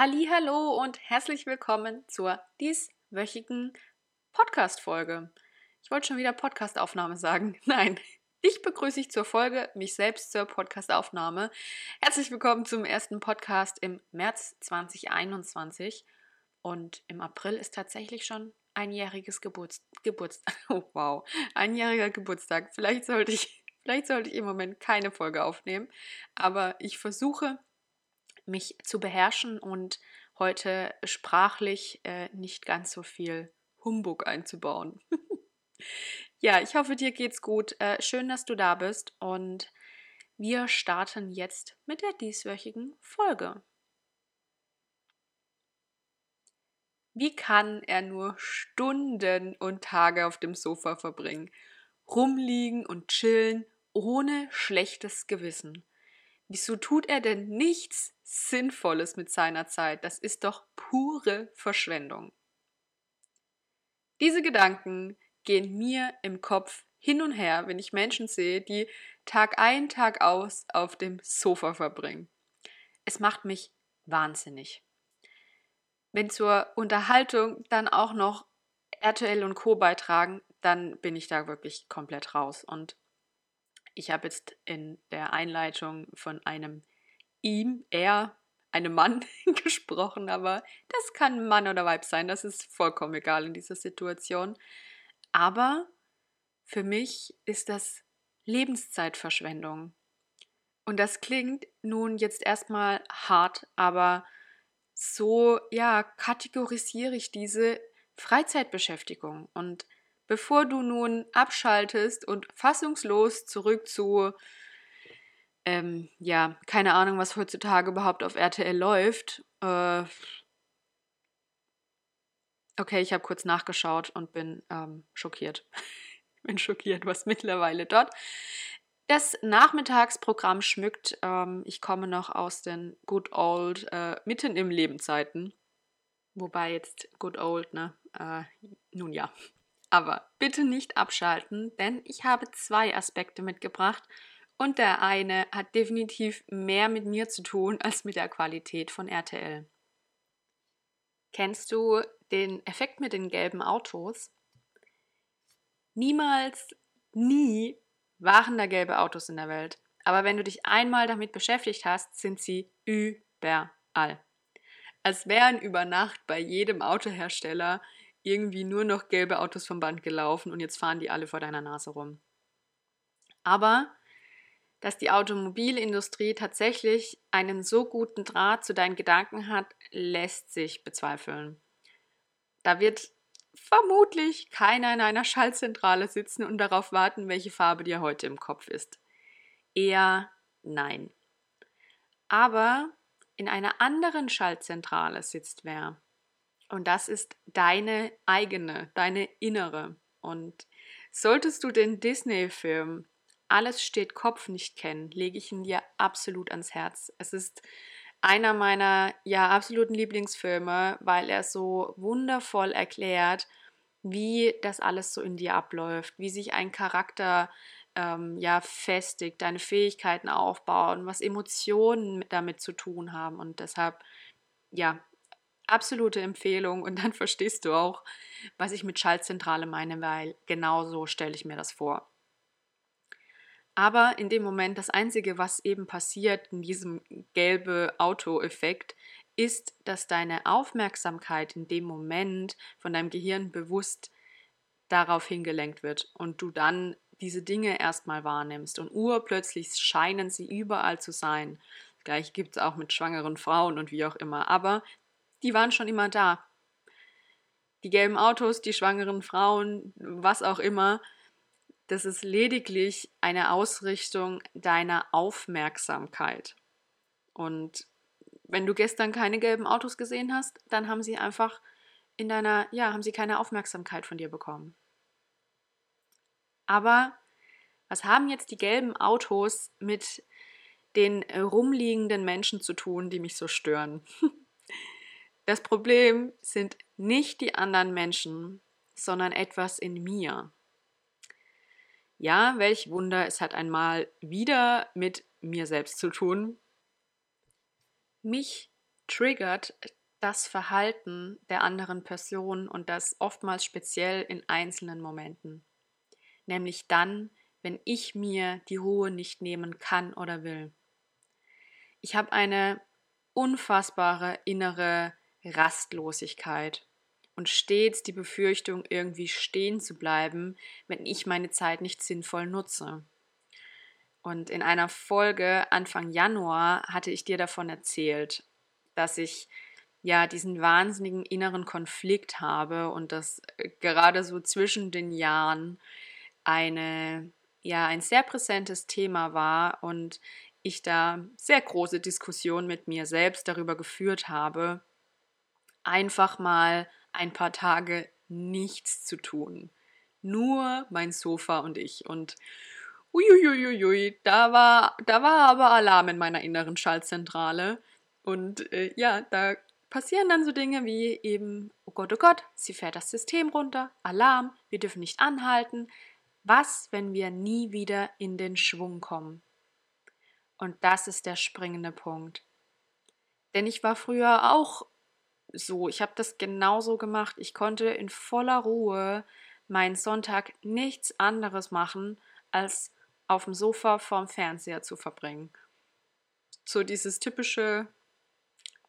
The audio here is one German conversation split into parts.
Hallo und herzlich willkommen zur dieswöchigen Podcast Folge. Ich wollte schon wieder Podcast Aufnahme sagen. Nein, dich begrüße ich zur Folge, mich selbst zur Podcast Aufnahme. Herzlich willkommen zum ersten Podcast im März 2021 und im April ist tatsächlich schon einjähriges Geburts Geburtstag. Oh wow, einjähriger Geburtstag. Vielleicht sollte ich vielleicht sollte ich im Moment keine Folge aufnehmen, aber ich versuche mich zu beherrschen und heute sprachlich äh, nicht ganz so viel Humbug einzubauen. ja, ich hoffe, dir geht's gut. Äh, schön, dass du da bist und wir starten jetzt mit der dieswöchigen Folge. Wie kann er nur Stunden und Tage auf dem Sofa verbringen, rumliegen und chillen ohne schlechtes Gewissen? Wieso tut er denn nichts Sinnvolles mit seiner Zeit? Das ist doch pure Verschwendung. Diese Gedanken gehen mir im Kopf hin und her, wenn ich Menschen sehe, die Tag ein, Tag aus auf dem Sofa verbringen. Es macht mich wahnsinnig. Wenn zur Unterhaltung dann auch noch RTL und Co beitragen, dann bin ich da wirklich komplett raus. Und ich habe jetzt in der Einleitung von einem ihm, er, einem Mann gesprochen, aber das kann Mann oder Weib sein, das ist vollkommen egal in dieser Situation. Aber für mich ist das Lebenszeitverschwendung. Und das klingt nun jetzt erstmal hart, aber so, ja, kategorisiere ich diese Freizeitbeschäftigung. Und bevor du nun abschaltest und fassungslos zurück zu, ähm, ja, keine Ahnung, was heutzutage überhaupt auf RTL läuft. Äh, okay, ich habe kurz nachgeschaut und bin ähm, schockiert. bin schockiert, was mittlerweile dort das Nachmittagsprogramm schmückt. Ähm, ich komme noch aus den Good Old, äh, mitten im Leben Zeiten. Wobei jetzt Good Old, ne? Äh, nun ja. Aber bitte nicht abschalten, denn ich habe zwei Aspekte mitgebracht und der eine hat definitiv mehr mit mir zu tun als mit der Qualität von RTL. Kennst du den Effekt mit den gelben Autos? Niemals, nie waren da gelbe Autos in der Welt. Aber wenn du dich einmal damit beschäftigt hast, sind sie überall. Als wären über Nacht bei jedem Autohersteller irgendwie nur noch gelbe Autos vom Band gelaufen und jetzt fahren die alle vor deiner Nase rum. Aber dass die Automobilindustrie tatsächlich einen so guten Draht zu deinen Gedanken hat, lässt sich bezweifeln. Da wird vermutlich keiner in einer Schaltzentrale sitzen und darauf warten, welche Farbe dir heute im Kopf ist. Eher nein. Aber in einer anderen Schaltzentrale sitzt wer. Und das ist deine eigene, deine innere. Und solltest du den Disney-Film Alles steht Kopf nicht kennen, lege ich ihn dir absolut ans Herz. Es ist einer meiner ja absoluten Lieblingsfilme, weil er so wundervoll erklärt, wie das alles so in dir abläuft, wie sich ein Charakter ähm, ja festigt, deine Fähigkeiten aufbauen, was Emotionen damit zu tun haben und deshalb ja absolute Empfehlung und dann verstehst du auch, was ich mit Schaltzentrale meine, weil genau so stelle ich mir das vor. Aber in dem Moment, das Einzige, was eben passiert in diesem gelbe Auto-Effekt, ist, dass deine Aufmerksamkeit in dem Moment von deinem Gehirn bewusst darauf hingelenkt wird und du dann diese Dinge erstmal wahrnimmst und urplötzlich scheinen sie überall zu sein. Das gleiche gibt es auch mit schwangeren Frauen und wie auch immer. Aber die waren schon immer da. Die gelben Autos, die schwangeren Frauen, was auch immer, das ist lediglich eine Ausrichtung deiner Aufmerksamkeit. Und wenn du gestern keine gelben Autos gesehen hast, dann haben sie einfach in deiner, ja, haben sie keine Aufmerksamkeit von dir bekommen. Aber was haben jetzt die gelben Autos mit den rumliegenden Menschen zu tun, die mich so stören? Das Problem sind nicht die anderen Menschen, sondern etwas in mir. Ja, welch Wunder, es hat einmal wieder mit mir selbst zu tun. Mich triggert das Verhalten der anderen Person und das oftmals speziell in einzelnen Momenten. Nämlich dann, wenn ich mir die Ruhe nicht nehmen kann oder will. Ich habe eine unfassbare innere Rastlosigkeit und stets die Befürchtung, irgendwie stehen zu bleiben, wenn ich meine Zeit nicht sinnvoll nutze. Und in einer Folge Anfang Januar hatte ich dir davon erzählt, dass ich ja diesen wahnsinnigen inneren Konflikt habe und dass äh, gerade so zwischen den Jahren eine ja ein sehr präsentes Thema war und ich da sehr große Diskussionen mit mir selbst darüber geführt habe, einfach mal ein paar Tage nichts zu tun. Nur mein Sofa und ich. Und uiuiuiui, da war, da war aber Alarm in meiner inneren Schaltzentrale. Und äh, ja, da passieren dann so Dinge wie eben, oh Gott, oh Gott, sie fährt das System runter, Alarm, wir dürfen nicht anhalten. Was, wenn wir nie wieder in den Schwung kommen? Und das ist der springende Punkt. Denn ich war früher auch so, ich habe das genauso gemacht. Ich konnte in voller Ruhe meinen Sonntag nichts anderes machen, als auf dem Sofa vorm Fernseher zu verbringen. So dieses typische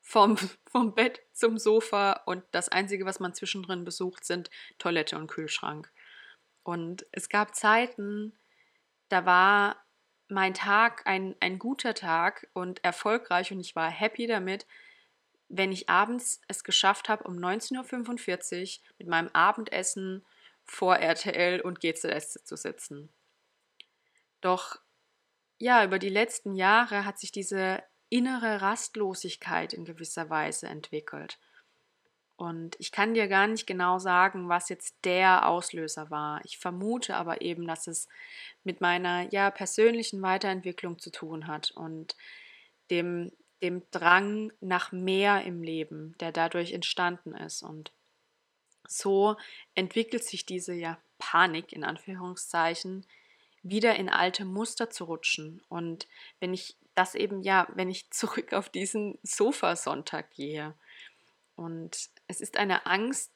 vom, vom Bett zum Sofa und das Einzige, was man zwischendrin besucht, sind Toilette und Kühlschrank. Und es gab Zeiten, da war mein Tag ein, ein guter Tag und erfolgreich und ich war happy damit, wenn ich abends es geschafft habe, um 19.45 Uhr mit meinem Abendessen vor RTL und GZS zu sitzen. Doch ja, über die letzten Jahre hat sich diese innere Rastlosigkeit in gewisser Weise entwickelt. Und ich kann dir gar nicht genau sagen, was jetzt der Auslöser war. Ich vermute aber eben, dass es mit meiner ja persönlichen Weiterentwicklung zu tun hat und dem dem Drang nach mehr im Leben, der dadurch entstanden ist und so entwickelt sich diese ja Panik in Anführungszeichen wieder in alte Muster zu rutschen und wenn ich das eben ja, wenn ich zurück auf diesen Sofasonntag gehe. Und es ist eine Angst,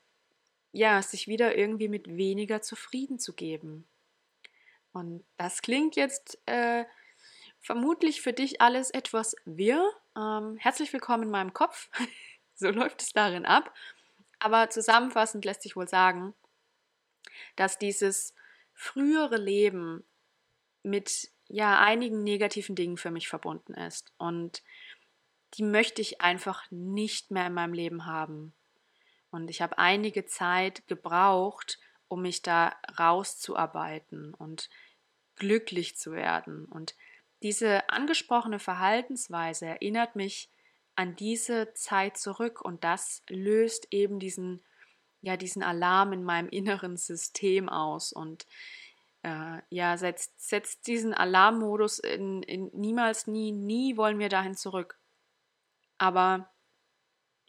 ja, sich wieder irgendwie mit weniger zufrieden zu geben. Und das klingt jetzt äh, vermutlich für dich alles etwas wirr. Ähm, herzlich willkommen in meinem Kopf. so läuft es darin ab. Aber zusammenfassend lässt sich wohl sagen, dass dieses frühere Leben mit ja einigen negativen Dingen für mich verbunden ist und die möchte ich einfach nicht mehr in meinem Leben haben. Und ich habe einige Zeit gebraucht, um mich da rauszuarbeiten und glücklich zu werden. Und diese angesprochene Verhaltensweise erinnert mich an diese Zeit zurück und das löst eben diesen ja diesen Alarm in meinem inneren System aus und äh, ja, setzt, setzt diesen Alarmmodus in, in niemals, nie, nie wollen wir dahin zurück. Aber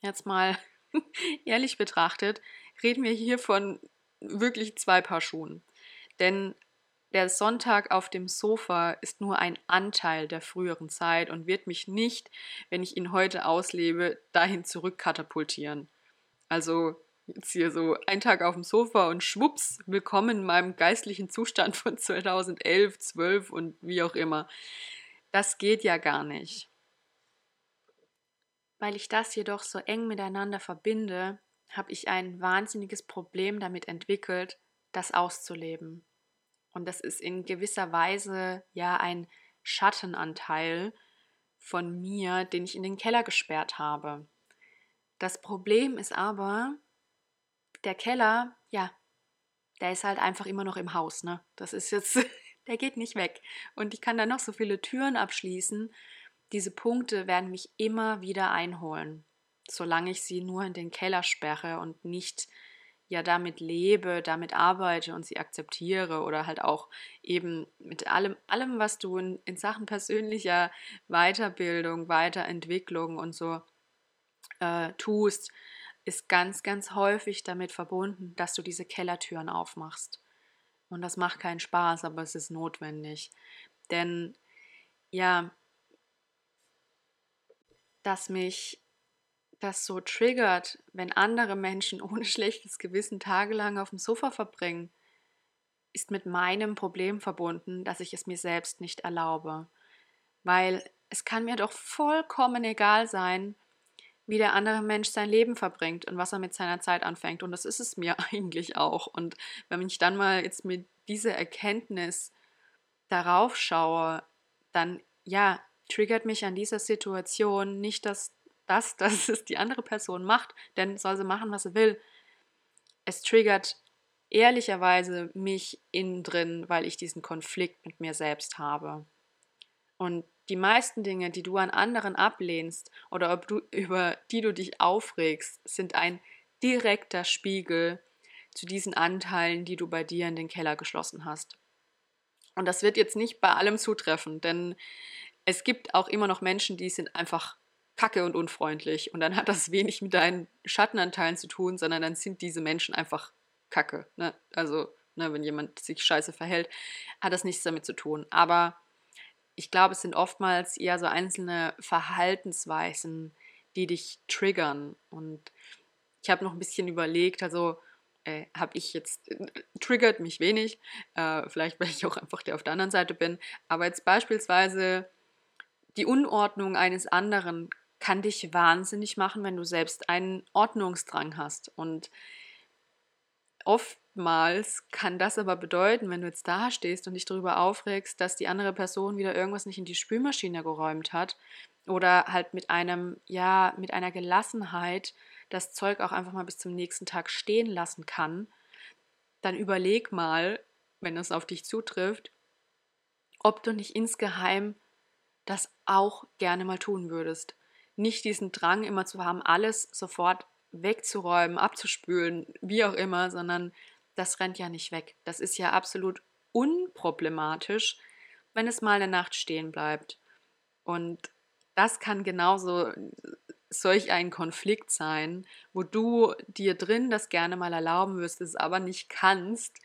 jetzt mal ehrlich betrachtet, reden wir hier von wirklich zwei Paar Schuhen. Denn der Sonntag auf dem Sofa ist nur ein Anteil der früheren Zeit und wird mich nicht, wenn ich ihn heute auslebe, dahin zurückkatapultieren. Also jetzt hier so ein Tag auf dem Sofa und schwupps, willkommen in meinem geistlichen Zustand von 2011, 12 und wie auch immer. Das geht ja gar nicht. Weil ich das jedoch so eng miteinander verbinde, habe ich ein wahnsinniges Problem damit entwickelt, das auszuleben. Und das ist in gewisser Weise ja ein Schattenanteil von mir, den ich in den Keller gesperrt habe. Das Problem ist aber, der Keller, ja, der ist halt einfach immer noch im Haus, ne? Das ist jetzt, der geht nicht weg. Und ich kann da noch so viele Türen abschließen. Diese Punkte werden mich immer wieder einholen, solange ich sie nur in den Keller sperre und nicht ja damit lebe, damit arbeite und sie akzeptiere oder halt auch eben mit allem, allem was du in, in Sachen persönlicher Weiterbildung, Weiterentwicklung und so äh, tust, ist ganz, ganz häufig damit verbunden, dass du diese Kellertüren aufmachst. Und das macht keinen Spaß, aber es ist notwendig. Denn ja, dass mich das so triggert, wenn andere Menschen ohne schlechtes Gewissen tagelang auf dem Sofa verbringen, ist mit meinem Problem verbunden, dass ich es mir selbst nicht erlaube. Weil es kann mir doch vollkommen egal sein, wie der andere Mensch sein Leben verbringt und was er mit seiner Zeit anfängt. Und das ist es mir eigentlich auch. Und wenn ich dann mal jetzt mit dieser Erkenntnis darauf schaue, dann ja, triggert mich an dieser Situation nicht das, das, dass es die andere Person macht, denn soll sie machen, was sie will. Es triggert ehrlicherweise mich innen drin, weil ich diesen Konflikt mit mir selbst habe. Und die meisten Dinge, die du an anderen ablehnst oder ob du, über die du dich aufregst, sind ein direkter Spiegel zu diesen Anteilen, die du bei dir in den Keller geschlossen hast. Und das wird jetzt nicht bei allem zutreffen, denn es gibt auch immer noch Menschen, die sind einfach kacke und unfreundlich. Und dann hat das wenig mit deinen Schattenanteilen zu tun, sondern dann sind diese Menschen einfach kacke. Ne? Also, ne, wenn jemand sich scheiße verhält, hat das nichts damit zu tun. Aber ich glaube, es sind oftmals eher so einzelne Verhaltensweisen, die dich triggern. Und ich habe noch ein bisschen überlegt, also äh, habe ich jetzt, äh, triggert mich wenig, äh, vielleicht weil ich auch einfach der auf der anderen Seite bin, aber jetzt beispielsweise die Unordnung eines anderen kann dich wahnsinnig machen, wenn du selbst einen Ordnungsdrang hast. Und oftmals kann das aber bedeuten, wenn du jetzt da stehst und dich darüber aufregst, dass die andere Person wieder irgendwas nicht in die Spülmaschine geräumt hat oder halt mit einem, ja, mit einer Gelassenheit das Zeug auch einfach mal bis zum nächsten Tag stehen lassen kann, dann überleg mal, wenn das auf dich zutrifft, ob du nicht insgeheim das auch gerne mal tun würdest. Nicht diesen Drang immer zu haben, alles sofort wegzuräumen, abzuspülen, wie auch immer, sondern das rennt ja nicht weg. Das ist ja absolut unproblematisch, wenn es mal eine Nacht stehen bleibt. Und das kann genauso solch ein Konflikt sein, wo du dir drin das gerne mal erlauben wirst, es aber nicht kannst,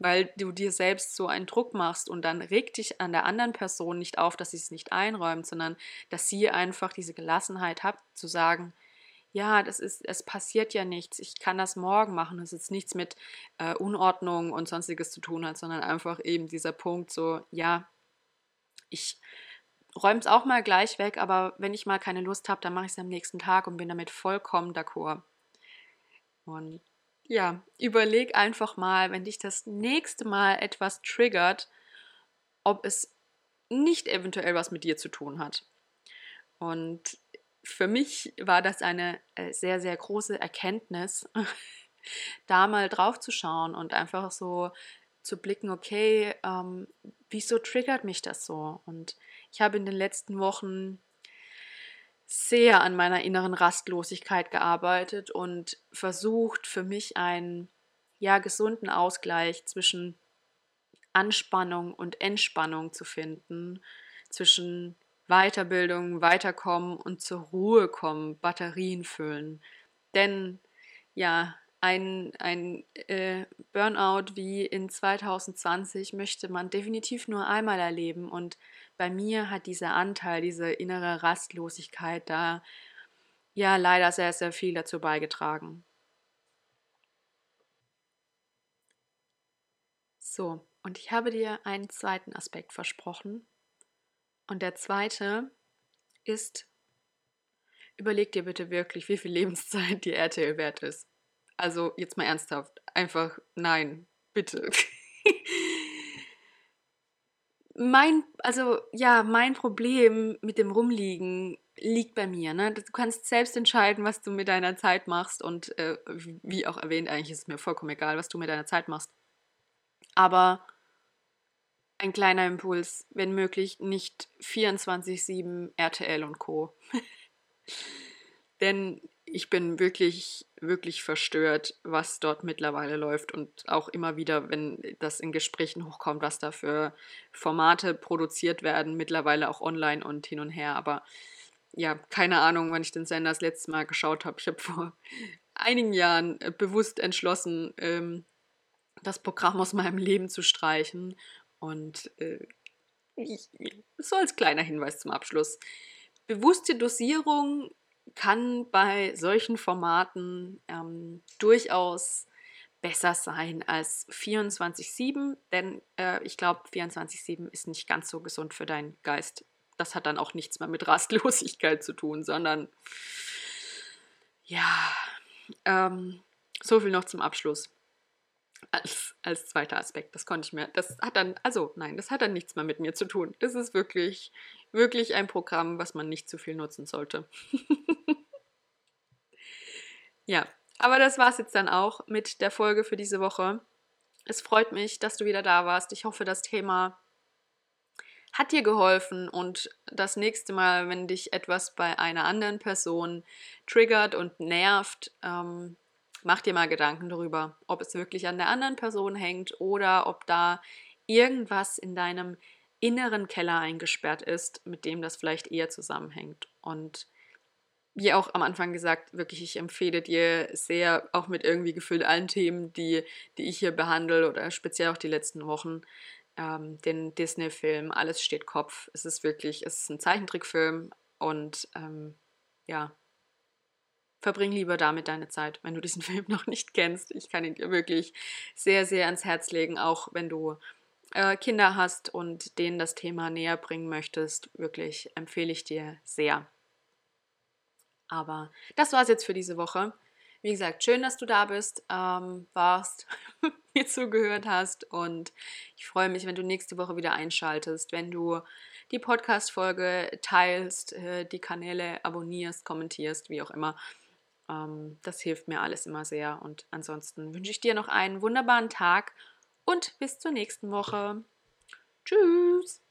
weil du dir selbst so einen Druck machst und dann regt dich an der anderen Person nicht auf, dass sie es nicht einräumt, sondern dass sie einfach diese Gelassenheit hat, zu sagen, ja, das ist, es passiert ja nichts, ich kann das morgen machen, das ist jetzt nichts mit äh, Unordnung und sonstiges zu tun hat, sondern einfach eben dieser Punkt so, ja, ich räume es auch mal gleich weg, aber wenn ich mal keine Lust habe, dann mache ich es am nächsten Tag und bin damit vollkommen d'accord. Und ja, überleg einfach mal, wenn dich das nächste Mal etwas triggert, ob es nicht eventuell was mit dir zu tun hat. Und für mich war das eine äh, sehr, sehr große Erkenntnis, da mal drauf zu schauen und einfach so zu blicken, okay, ähm, wieso triggert mich das so? Und ich habe in den letzten Wochen sehr an meiner inneren Rastlosigkeit gearbeitet und versucht für mich einen ja gesunden Ausgleich zwischen Anspannung und Entspannung zu finden, zwischen Weiterbildung, Weiterkommen und zur Ruhe kommen, Batterien füllen. Denn ja, ein, ein äh, Burnout wie in 2020 möchte man definitiv nur einmal erleben. Und bei mir hat dieser Anteil, diese innere Rastlosigkeit da ja leider sehr, sehr viel dazu beigetragen. So, und ich habe dir einen zweiten Aspekt versprochen. Und der zweite ist, überleg dir bitte wirklich, wie viel Lebenszeit die RTL wert ist. Also jetzt mal ernsthaft. Einfach nein, bitte. Mein, also ja, mein Problem mit dem Rumliegen liegt bei mir. Ne? Du kannst selbst entscheiden, was du mit deiner Zeit machst und äh, wie auch erwähnt, eigentlich ist es mir vollkommen egal, was du mit deiner Zeit machst. Aber ein kleiner Impuls, wenn möglich, nicht 24-7 RTL und Co. Denn ich bin wirklich, wirklich verstört, was dort mittlerweile läuft und auch immer wieder, wenn das in Gesprächen hochkommt, was da für Formate produziert werden, mittlerweile auch online und hin und her. Aber ja, keine Ahnung, wann ich den Sender das letzte Mal geschaut habe. Ich habe vor einigen Jahren äh, bewusst entschlossen, ähm, das Programm aus meinem Leben zu streichen. Und äh, so als kleiner Hinweis zum Abschluss. Bewusste Dosierung kann bei solchen Formaten ähm, durchaus besser sein als 24-7, denn äh, ich glaube, 24-7 ist nicht ganz so gesund für deinen Geist. Das hat dann auch nichts mehr mit Rastlosigkeit zu tun, sondern ja, ähm, so viel noch zum Abschluss. Als, als zweiter Aspekt, das konnte ich mir, das hat dann, also nein, das hat dann nichts mehr mit mir zu tun. Das ist wirklich, wirklich ein Programm, was man nicht zu viel nutzen sollte. ja, aber das war es jetzt dann auch mit der Folge für diese Woche. Es freut mich, dass du wieder da warst. Ich hoffe, das Thema hat dir geholfen und das nächste Mal, wenn dich etwas bei einer anderen Person triggert und nervt, ähm, mach dir mal Gedanken darüber, ob es wirklich an der anderen Person hängt oder ob da irgendwas in deinem inneren Keller eingesperrt ist, mit dem das vielleicht eher zusammenhängt. Und wie auch am Anfang gesagt, wirklich, ich empfehle dir sehr, auch mit irgendwie gefühlt allen Themen, die, die ich hier behandle oder speziell auch die letzten Wochen, ähm, den Disney-Film Alles steht Kopf. Es ist wirklich, es ist ein Zeichentrickfilm und ähm, ja, verbring lieber damit deine Zeit, wenn du diesen Film noch nicht kennst. Ich kann ihn dir wirklich sehr, sehr ans Herz legen, auch wenn du äh, Kinder hast und denen das Thema näher bringen möchtest. Wirklich empfehle ich dir sehr. Aber das war es jetzt für diese Woche. Wie gesagt, schön, dass du da bist, ähm, warst, mir zugehört hast und ich freue mich, wenn du nächste Woche wieder einschaltest, wenn du die Podcast-Folge teilst, äh, die Kanäle abonnierst, kommentierst, wie auch immer. Ähm, das hilft mir alles immer sehr und ansonsten wünsche ich dir noch einen wunderbaren Tag und bis zur nächsten Woche. Tschüss!